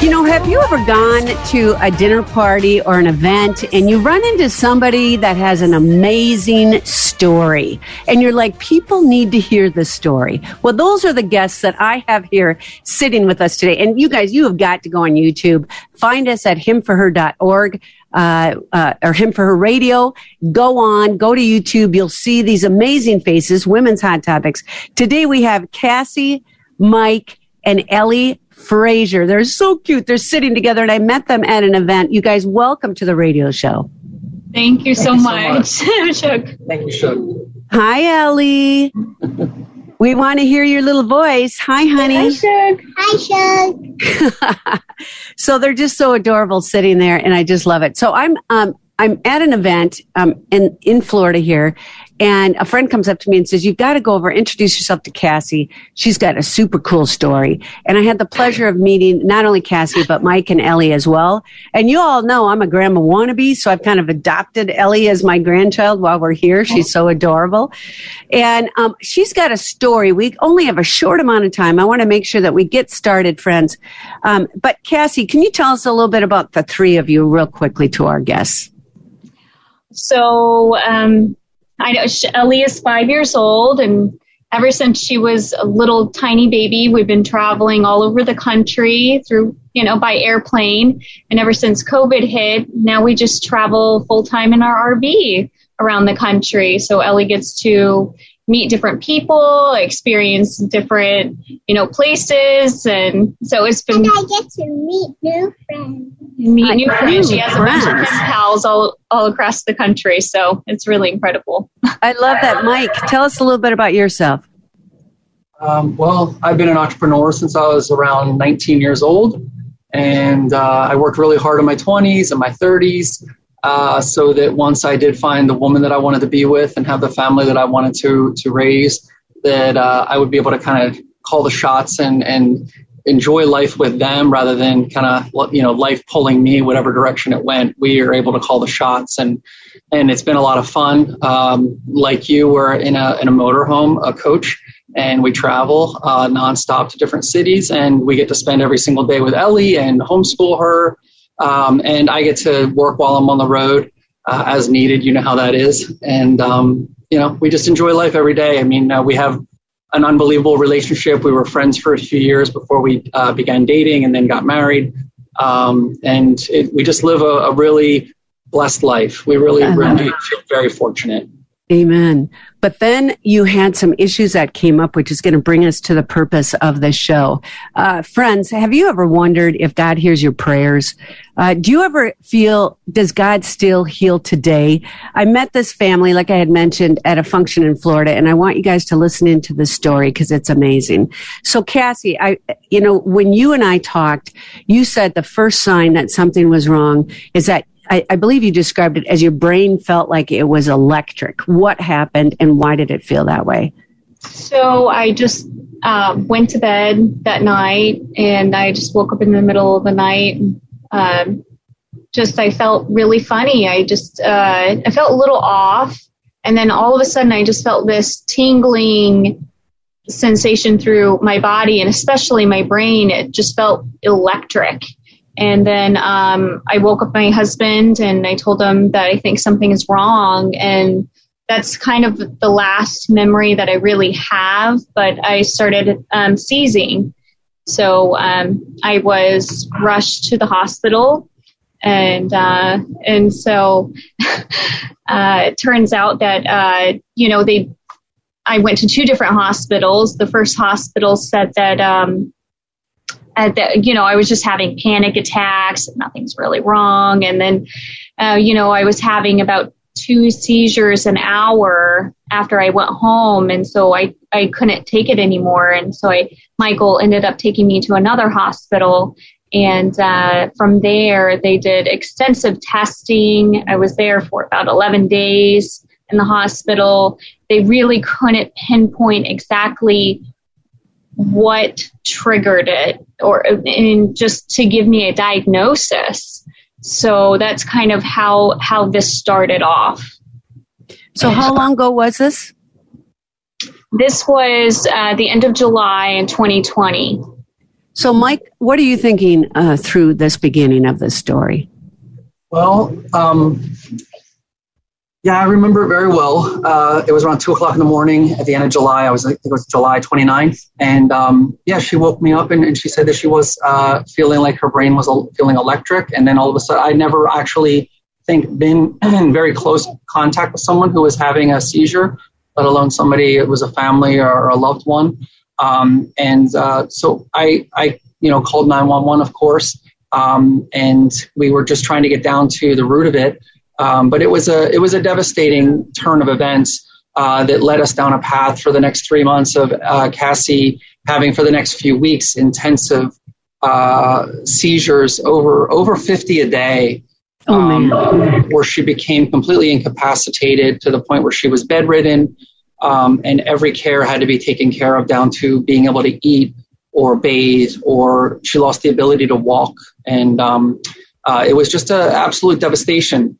You know, have you ever gone to a dinner party or an event and you run into somebody that has an amazing story and you're like, people need to hear this story? Well, those are the guests that I have here sitting with us today. And you guys, you have got to go on YouTube, find us at himforher.org. Uh, uh, or him for her radio. Go on, go to YouTube. You'll see these amazing faces, women's hot topics. Today we have Cassie, Mike, and Ellie Frazier. They're so cute. They're sitting together, and I met them at an event. You guys, welcome to the radio show. Thank you so you so much, Chuck. Thank you, Shug. Hi, Ellie. we want to hear your little voice. Hi, honey. Chuck. Hi, Shug. so they're just so adorable sitting there, and I just love it. So I'm um, I'm at an event um, in in Florida here, and a friend comes up to me and says, "You've got to go over, introduce yourself to Cassie. She's got a super cool story." And I had the pleasure of meeting not only Cassie but Mike and Ellie as well. And you all know I'm a grandma wannabe, so I've kind of adopted Ellie as my grandchild while we're here. She's so adorable, and um, she's got a story. We only have a short amount of time. I want to make sure that we get started, friends. Um, but Cassie, can you tell us a little bit about the three of you, real quickly, to our guests? So, um, I know Sh- Ellie is five years old, and ever since she was a little tiny baby, we've been traveling all over the country through, you know, by airplane. And ever since COVID hit, now we just travel full time in our RV around the country. So Ellie gets to meet different people, experience different, you know, places. And so it's been And I get to meet new friends. meet new friends. She has a bunch of friends. pals all, all across the country. So it's really incredible. I love that. Mike, tell us a little bit about yourself. Um, well, I've been an entrepreneur since I was around 19 years old, and uh, I worked really hard in my 20s and my 30s, uh, so that once I did find the woman that I wanted to be with and have the family that I wanted to to raise, that uh, I would be able to kind of call the shots and and enjoy life with them rather than kind of you know life pulling me whatever direction it went. We are able to call the shots and and it's been a lot of fun. Um, like you, we're in a in a motorhome, a coach, and we travel uh, nonstop to different cities, and we get to spend every single day with Ellie and homeschool her, um, and I get to work while I'm on the road uh, as needed. You know how that is, and um, you know we just enjoy life every day. I mean, uh, we have an unbelievable relationship. We were friends for a few years before we uh, began dating, and then got married, um, and it, we just live a, a really blessed life. We really, really feel very fortunate. Amen. But then you had some issues that came up, which is going to bring us to the purpose of this show. Uh, friends, have you ever wondered if God hears your prayers? Uh, do you ever feel, does God still heal today? I met this family, like I had mentioned, at a function in Florida, and I want you guys to listen into this story because it's amazing. So, Cassie, I, you know, when you and I talked, you said the first sign that something was wrong is that I, I believe you described it as your brain felt like it was electric. What happened and why did it feel that way? So I just uh, went to bed that night and I just woke up in the middle of the night. Um, just I felt really funny. I just uh, I felt a little off, and then all of a sudden I just felt this tingling sensation through my body and especially my brain. It just felt electric. And then um, I woke up my husband and I told him that I think something is wrong. And that's kind of the last memory that I really have. But I started um, seizing. So um, I was rushed to the hospital. And uh, and so uh, it turns out that uh, you know they I went to two different hospitals. The first hospital said that um, uh, that you know I was just having panic attacks, nothing's really wrong, and then uh, you know I was having about two seizures an hour after I went home, and so I I couldn't take it anymore, and so I Michael ended up taking me to another hospital, And uh, from there, they did extensive testing. I was there for about 11 days in the hospital. They really couldn't pinpoint exactly what triggered it or and just to give me a diagnosis. So that's kind of how how this started off. So, how long ago was this? This was uh, the end of July in 2020. So, Mike, what are you thinking uh, through this beginning of the story? Well, um, yeah, I remember it very well. Uh, it was around two o'clock in the morning at the end of July. I was, I think it was July 29th. And um, yeah, she woke me up and, and she said that she was uh, feeling like her brain was feeling electric. And then all of a sudden, I never actually think been in very close contact with someone who was having a seizure, let alone somebody, it was a family or a loved one. Um, and uh, so I, I, you know, called 911, of course, um, and we were just trying to get down to the root of it. Um, but it was a it was a devastating turn of events uh, that led us down a path for the next three months of uh, Cassie having for the next few weeks intensive uh, seizures over over 50 a day. Oh, um, where she became completely incapacitated to the point where she was bedridden, um, and every care had to be taken care of down to being able to eat or bathe, or she lost the ability to walk, and um, uh, it was just an absolute devastation.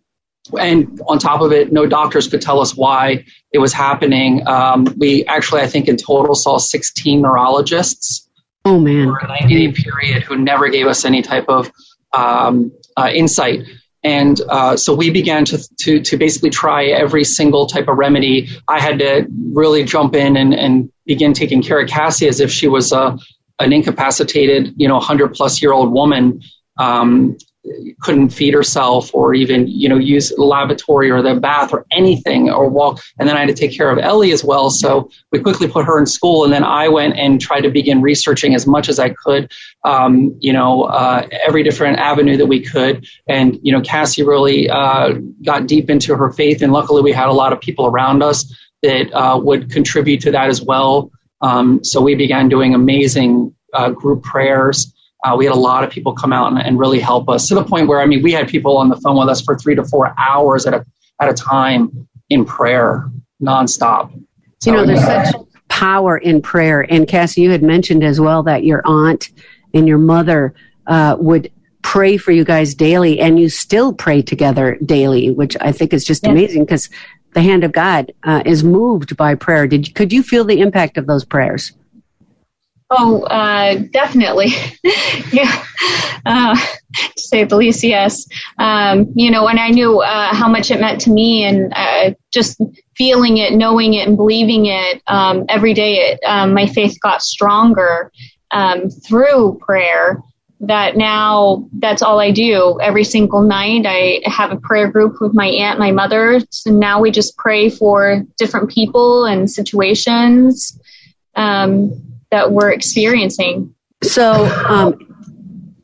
And on top of it, no doctors could tell us why it was happening. Um, we actually, I think, in total saw 16 neurologists oh, man. over a 90 day period who never gave us any type of um, uh, insight. And uh, so we began to, to, to basically try every single type of remedy. I had to really jump in and, and begin taking care of Cassie as if she was a, an incapacitated, you know, 100 plus year old woman. Um, couldn't feed herself or even you know use the lavatory or the bath or anything or walk. And then i had to take care of ellie as well. So we quickly put her in school and then i went and tried to begin researching as much as i could um, you know uh, every different avenue that we could. And you know cassie really uh, got deep into her faith. And luckily we had a lot of people around us that uh, would contribute to that as well. Um, so we began doing amazing uh, group prayers uh, we had a lot of people come out and, and, really help us to the point where I mean we had people on the phone with us for three to four hours at a at a time in prayer nonstop. So, you know, there's such power in prayer. And Cassie, you had mentioned as well that your aunt and your mother uh, would pray for you guys daily, and you still pray together daily, which I think is just yes. amazing because the hand of God uh, is moved by prayer. Did could you feel the impact of those prayers? Oh, uh, definitely. yeah. Uh, to say the least, yes. Um, you know, and I knew uh, how much it meant to me and uh, just feeling it, knowing it, and believing it um, every day, it, um, my faith got stronger um, through prayer. That now that's all I do every single night. I have a prayer group with my aunt, my mother. So now we just pray for different people and situations. Um, that we're experiencing. So, um,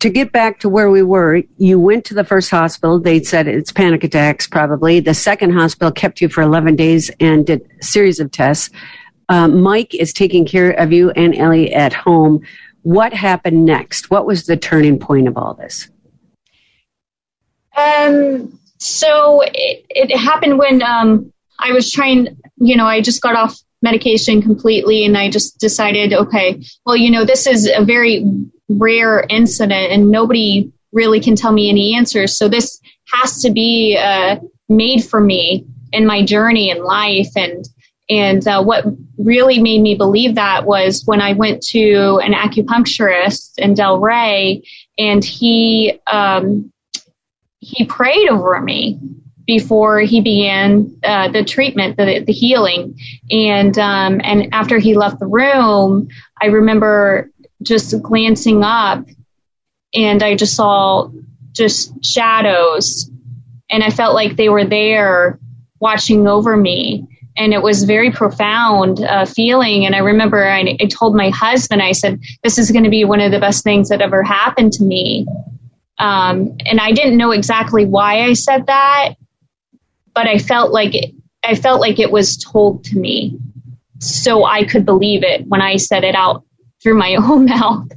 to get back to where we were, you went to the first hospital. They said it's panic attacks, probably. The second hospital kept you for 11 days and did a series of tests. Um, Mike is taking care of you and Ellie at home. What happened next? What was the turning point of all this? Um, so it, it happened when um, I was trying, you know, I just got off medication completely and I just decided, okay, well, you know, this is a very rare incident and nobody really can tell me any answers. So this has to be uh, made for me in my journey in life. And and uh, what really made me believe that was when I went to an acupuncturist in Delray, and he um, he prayed over me before he began uh, the treatment, the, the healing. And, um, and after he left the room, I remember just glancing up and I just saw just shadows and I felt like they were there watching over me. And it was very profound uh, feeling. And I remember I, I told my husband, I said, this is going to be one of the best things that ever happened to me. Um, and I didn't know exactly why I said that, but I felt like it, I felt like it was told to me so I could believe it when I said it out through my own mouth.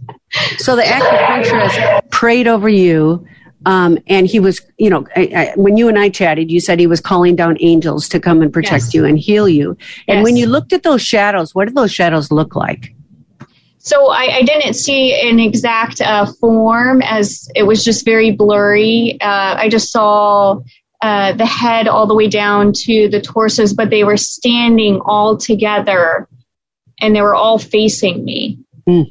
So the acupuncturist prayed over you. Um, and he was, you know, I, I, when you and I chatted, you said he was calling down angels to come and protect Yes. you and heal you. And Yes. when you looked at those shadows, what did those shadows look like? So I, I didn't see an exact uh, form as it was just very blurry. Uh, I just saw uh, the head all the way down to the torsos, but they were standing all together and they were all facing me. Mm.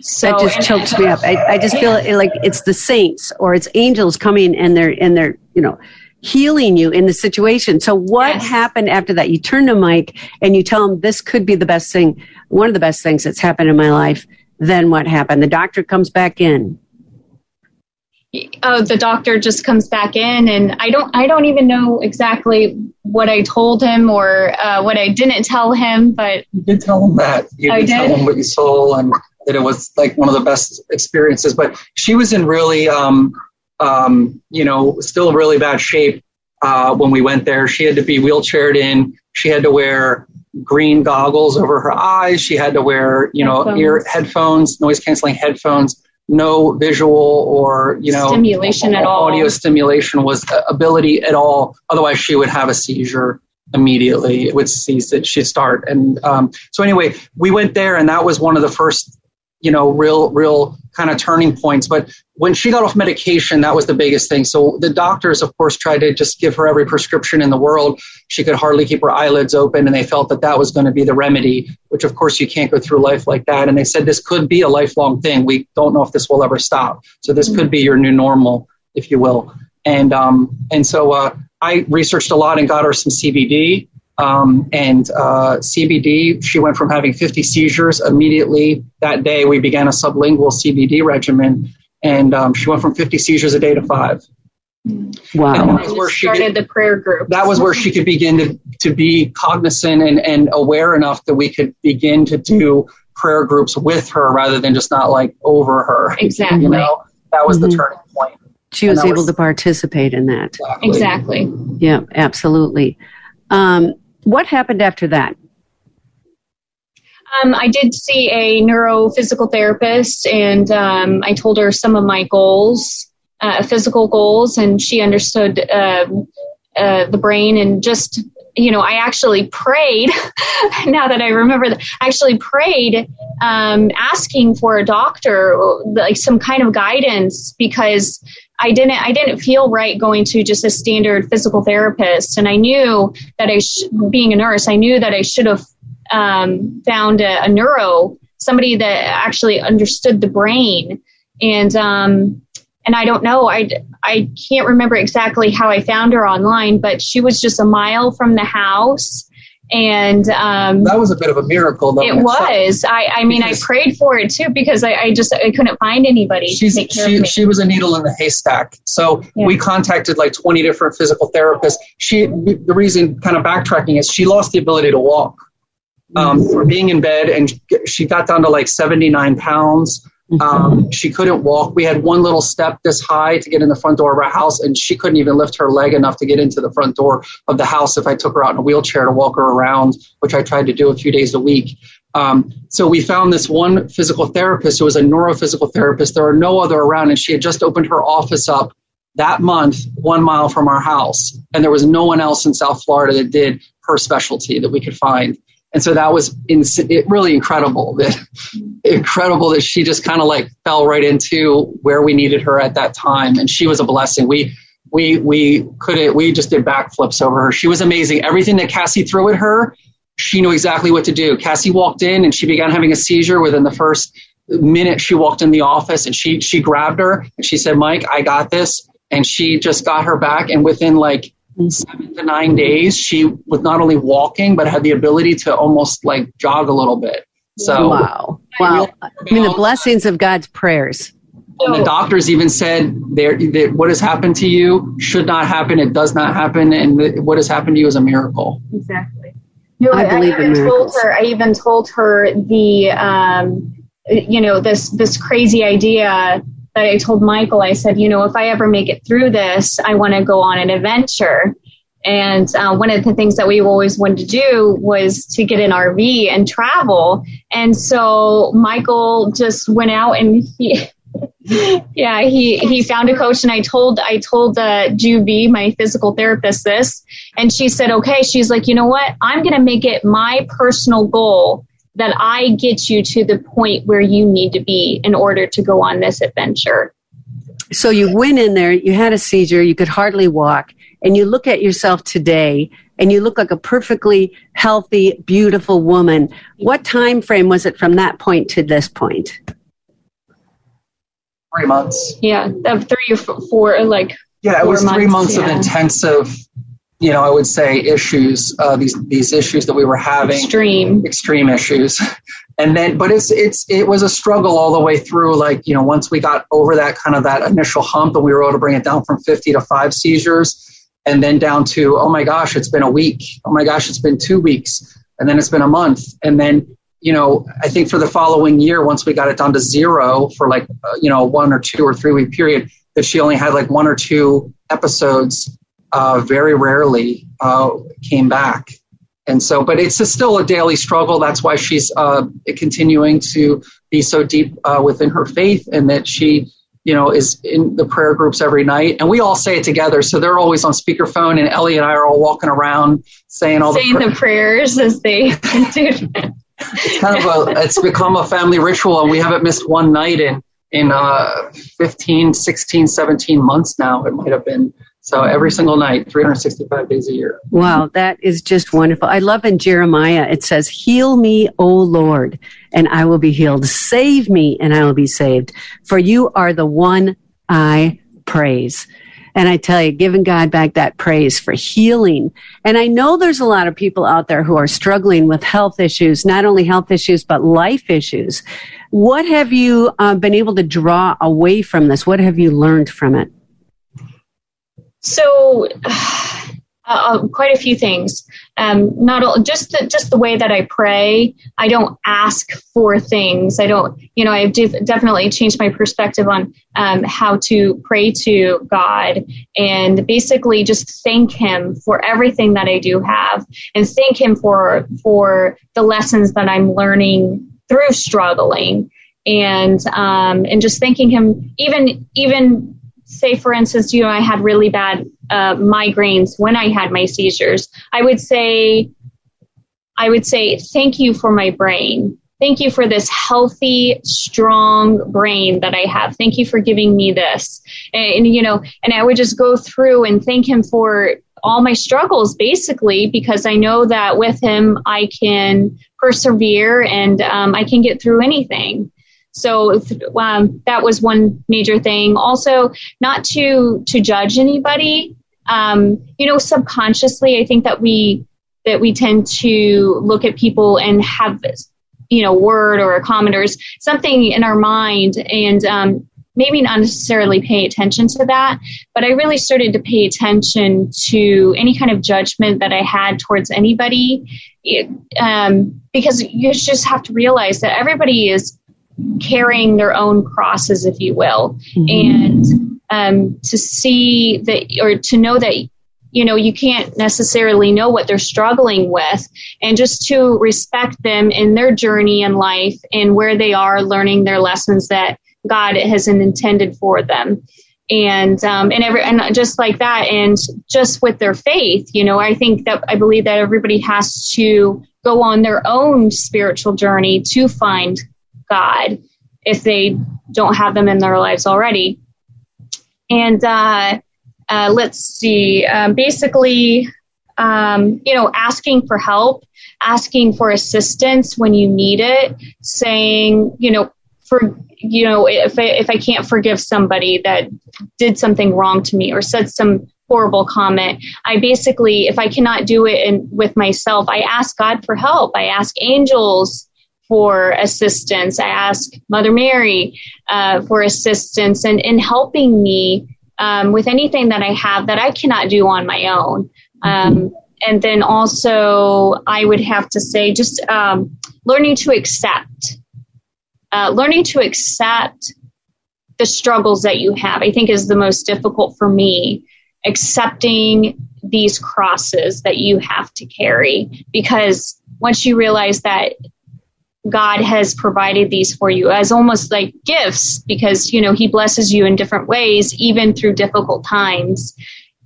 So that just chokes me up. I, I just feel like it's the saints or it's angels coming and they're and they're you know healing you in the situation. So what Yes. happened after that? You turn to Mike and you tell him this could be the best thing, one of the best things that's happened in my life. Then what happened? The doctor comes back in. Uh, the doctor just comes back in and I don't I don't even know exactly what I told him or uh, what I didn't tell him, but You did tell him that. You I did, tell him what you saw and that it was like one of the best experiences. But she was in really, um, um, you know, still really bad shape uh, when we went there. She had to be wheelchaired in. She had to wear green goggles over her eyes. She had to wear, you know, Headphones. ear headphones, noise canceling headphones. No visual or you know Stimulation at all. Audio stimulation was ability at all. Otherwise, she would have a seizure immediately. It would cease. It should start. And um, so anyway, we went there, and that was one of the first, you know, real, real kind of turning points. But when she got off medication, that was the biggest thing. So the doctors, of course, tried to just give her every prescription in the world. She could hardly keep her eyelids open, and they felt that that was going to be the remedy. Which, of course, you can't go through life like that. And they said this could be a lifelong thing. We don't know if this will ever stop. So this could be your new normal, if you will. And um, and so uh, I researched a lot and got her some CBD. Um, and uh, CBD, she went from having 50 seizures immediately that day. We began a sublingual CBD regimen, and um, she went from 50 seizures a day to five. Wow. And that was where she started could, the prayer group. that was where she could begin to, to be cognizant and, and aware enough that we could begin to do prayer groups with her rather than just not like over her. Exactly. You know, that was Mhm. the turning point. She was able was- to participate in that. Exactly. Exactly. Yeah, absolutely. Um, what happened after that? Um, I did see a neurophysical therapist, and um, I told her some of my goals, uh, physical goals, and she understood uh, uh, the brain and just. You know, I actually prayed. now that I remember, that, I actually prayed, um, asking for a doctor, like some kind of guidance, because I didn't. I didn't feel right going to just a standard physical therapist, and I knew that I, sh- being a nurse, I knew that I should have um, found a, a neuro somebody that actually understood the brain and um, and I don't know I I can't remember exactly how I found her online but she was just a mile from the house and um, That was a bit of a miracle, though. it was I I mean I prayed for it too because I, I just I couldn't find anybody She's, to take care she, of me she was a needle in the haystack. So Yeah. we contacted like 20 different physical therapists. She, the reason kind of backtracking is she lost the ability to walk um, Mm-hmm. from being in bed and she got down to like 79 pounds. Mm-hmm. Um, she couldn't walk. We had one little step this high to get in the front door of our house, and she couldn't even lift her leg enough to get into the front door of the house if I took her out in a wheelchair to walk her around, which I tried to do a few days a week. Um, so we found this one physical therapist who was a neurophysical therapist. There were no other around, and she had just opened her office up that month, one mile from our house, and there was no one else in South Florida that did her specialty that we could find. And so that was ins- really incredible that incredible that she just kind of like fell right into where we needed her at that time, and she was a blessing. We we we couldn't we just did backflips over her. She was amazing. Everything that Cassie threw at her, she knew exactly what to do. Cassie walked in and she began having a seizure within the first minute she walked in the office and she she grabbed her and she said, "Mike, I got this." And she just got her back and within like seven to nine days, she was not only walking but had the ability to almost like jog a little bit. So wow. Wow. I mean, the blessings of God's prayers. and the doctors even said there that what has happened to you should not happen. It does not happen, and that what has happened to you is a miracle. Exactly. No, I I, believe in even told miracles. her. I even told her the, um, you know, this this crazy idea that I told Michael. I said, you know, if I ever make it through this, I want to go on an adventure. And uh, one of the things that we always wanted to do was to get an RV and travel. And so Michael just went out and he, yeah, he he found a coach, and I told I told uh, Juby, my physical therapist, this, and she said, okay. She's like, you know what? I'm going to make it my personal goal that I get you to the point where you need to be in order to go on this adventure. So you went in there, you had a seizure, you could hardly walk, and you look at yourself today and you look like a perfectly healthy, beautiful woman. What time frame was it from that point to this point? Three months. Yeah, three or four, like Yeah, it four was three months of yeah. intensive, you know, I would say issues. Uh, these these issues that we were having. extreme. extreme issues and then but it's it's it was a struggle all the way through like you know once we got over that kind of that initial hump and we were able to bring it down from 50 to 5 seizures and then down to oh my gosh it's been a week oh my gosh it's been 2 weeks and then it's been a month and then you know i think for the following year once we got it down to zero for like uh, you know one or two or three week period that she only had like one or two episodes uh, very rarely uh, came back. And so but it's a, still a daily struggle. That's why she's uh, continuing to be so deep uh, within her faith and that she you know is in the prayer groups every night. And we all say it together. So they're always on speakerphone and ellie and i are all walking around saying all saying the, the prayers as they do. it's kind of a it's become a family ritual and we haven't missed one night in in uh 15 16 17 months now it might have been so every single night 365 days a year Wow, that is just wonderful. I love in Jeremiah, it says, Heal me, O Lord, and I will be healed. Save me, and I will be saved. For you are the one I praise. And I tell you, giving God back that praise for healing. And I know there's a lot of people out there who are struggling with health issues, not only health issues, but life issues. What have you uh, been able to draw away from this? What have you learned from it? So, uh, quite a few things. Um, not all, just the, just the way that I pray. I don't ask for things. I don't, you know, I've def- definitely changed my perspective on um, how to pray to God and basically just thank Him for everything that I do have, and thank Him for for the lessons that I'm learning through struggling, and um, and just thanking Him even even say for instance you know i had really bad uh, migraines when i had my seizures i would say i would say thank you for my brain. Thank you for this healthy strong brain that i have. Thank you for giving me this. And, and you know and i would just go through and thank him for all my struggles basically because i know that with him i can persevere and um, i can get through anything so um, that was one major thing. Also, not to to judge anybody. Um, you know, subconsciously, I think that we that we tend to look at people and have you know word or a comment or something in our mind and um, maybe not necessarily pay attention to that but i really started to pay attention to any kind of judgment that i had towards anybody it, um, because you just have to realize that everybody is carrying their own crosses, if you will, and um, to see that or to know that you know you can't necessarily know what they're struggling with, and just to respect them in their journey in life and where they are learning their lessons that God has intended for them. And um, and every and just like that, and just with their faith, you know, I think that I believe that everybody has to go on their own spiritual journey to find God if they don't have them in their lives already. And uh, uh, let's see, um, basically, um, you know, asking for help, asking for assistance when you need it, saying, you know, for you know, if I, if I can't forgive somebody that did something wrong to me or said some horrible comment, I basically, if I cannot do it in, with myself, I ask God for help. I ask angels for assistance. I ask Mother Mary uh, for assistance and in helping me um, with anything that I have that I cannot do on my own. Um, and then also, I would have to say, just um, learning to accept, uh, learning to accept the struggles that you have. I think is the most difficult for me. Accepting these crosses that you have to carry because once you realize that God has provided these for you as almost like gifts because you know he blesses you in different ways even through difficult times.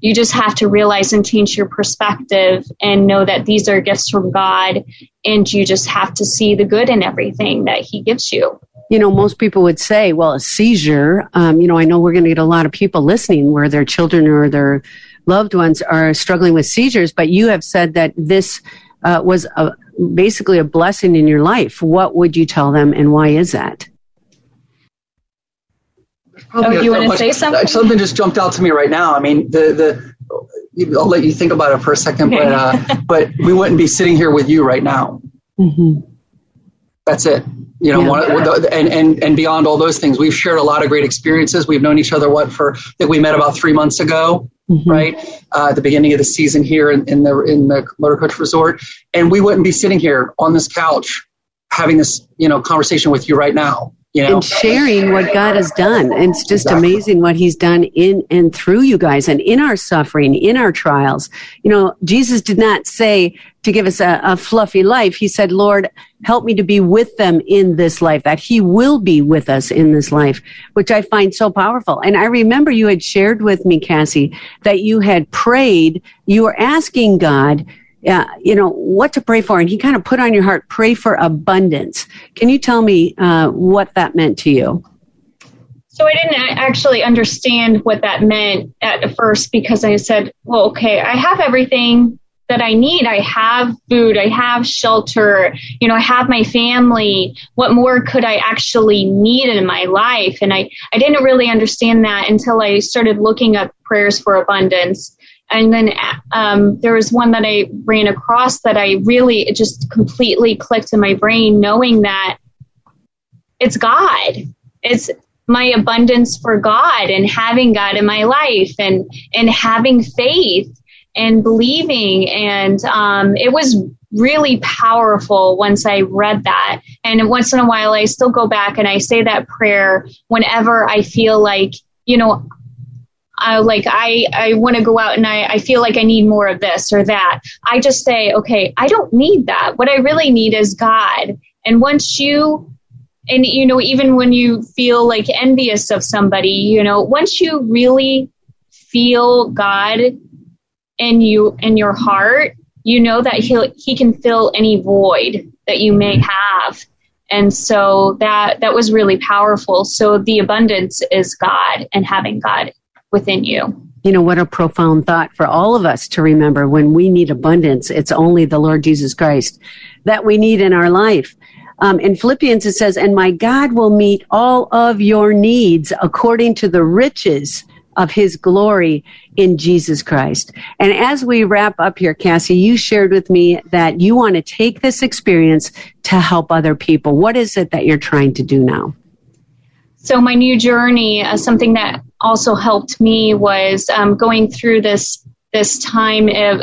You just have to realize and change your perspective and know that these are gifts from God and you just have to see the good in everything that he gives you. You know, most people would say, well, a seizure, um, you know, I know we're going to get a lot of people listening where their children or their loved ones are struggling with seizures, but you have said that this uh, was a, basically a blessing in your life. What would you tell them and why is that? Oh, you want to say something? Something just jumped out to me right now. I mean, the the I'll let you think about it for a second, but uh, but we wouldn't be sitting here with you right now. Mm-hmm. That's it. You know, yeah. one, and, and, and beyond all those things, we've shared a lot of great experiences. We've known each other, what, for, that we met about three months ago, mm-hmm. right? Uh, at the beginning of the season here in, in the, in the motor coach resort. And we wouldn't be sitting here on this couch having this, you know, conversation with you right now you know? and sharing what God has done. And it's just exactly. amazing what He's done in and through you guys and in our suffering, in our trials. You know, Jesus did not say to give us a, a fluffy life. He said, Lord, help me to be with them in this life, that He will be with us in this life, which I find so powerful. And I remember you had shared with me, Cassie, that you had prayed, you were asking God uh, you know, what to pray for. And he kind of put on your heart, pray for abundance. Can you tell me uh, what that meant to you? So I didn't actually understand what that meant at first because I said, well, okay, I have everything that I need. I have food, I have shelter, you know, I have my family. What more could I actually need in my life? And I, I didn't really understand that until I started looking up prayers for abundance and then um, there was one that I ran across that I really it just completely clicked in my brain, knowing that it's God. It's my abundance for God and having God in my life and and having faith and believing. And um, it was really powerful once I read that. And once in a while, I still go back and I say that prayer whenever I feel like you know I like I I want to go out and I, I feel like I need more of this or that. I just say, okay, I don't need that. What I really need is God. And once you and you know, even when you feel like envious of somebody, you know, once you really feel God in you in your heart, you know that he he can fill any void that you may have. And so that that was really powerful. So the abundance is God and having God within you. You know, what a profound thought for all of us to remember when we need abundance, it's only the Lord Jesus Christ that we need in our life. Um, in Philippians, it says, And my God will meet all of your needs according to the riches of his glory in Jesus Christ. And as we wrap up here, Cassie, you shared with me that you want to take this experience to help other people. What is it that you're trying to do now? So my new journey, uh, something that also helped me was um, going through this this time of,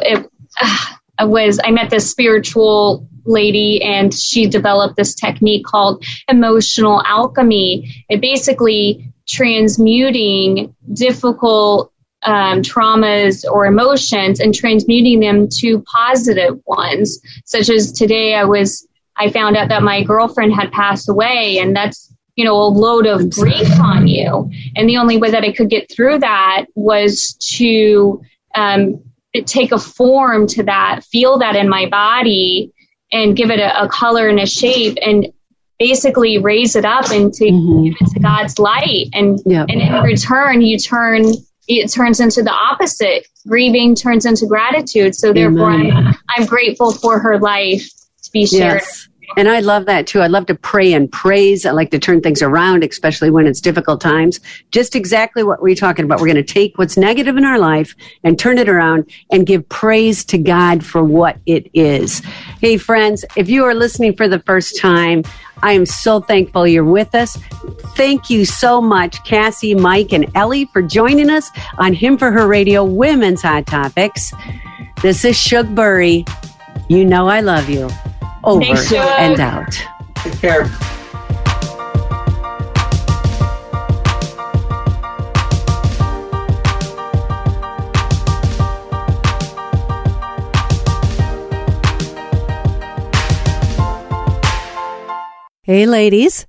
uh, was I met this spiritual lady and she developed this technique called emotional alchemy. It basically transmuting difficult um, traumas or emotions and transmuting them to positive ones, such as today I was I found out that my girlfriend had passed away and that's you know, a load of grief on you. And the only way that I could get through that was to um, take a form to that, feel that in my body, and give it a, a color and a shape, and basically raise it up and to mm-hmm. give it to God's light. And yep. and in return, you turn it turns into the opposite. Grieving turns into gratitude. So therefore, I'm, I'm grateful for her life to be shared. Yes. And I love that too. I love to pray and praise. I like to turn things around, especially when it's difficult times. Just exactly what we're talking about. We're going to take what's negative in our life and turn it around and give praise to God for what it is. Hey, friends, if you are listening for the first time, I am so thankful you're with us. Thank you so much, Cassie, Mike, and Ellie, for joining us on Him for Her Radio Women's Hot Topics. This is Shug Bury. You know I love you over Thanks, and out. Take care. Hey, ladies.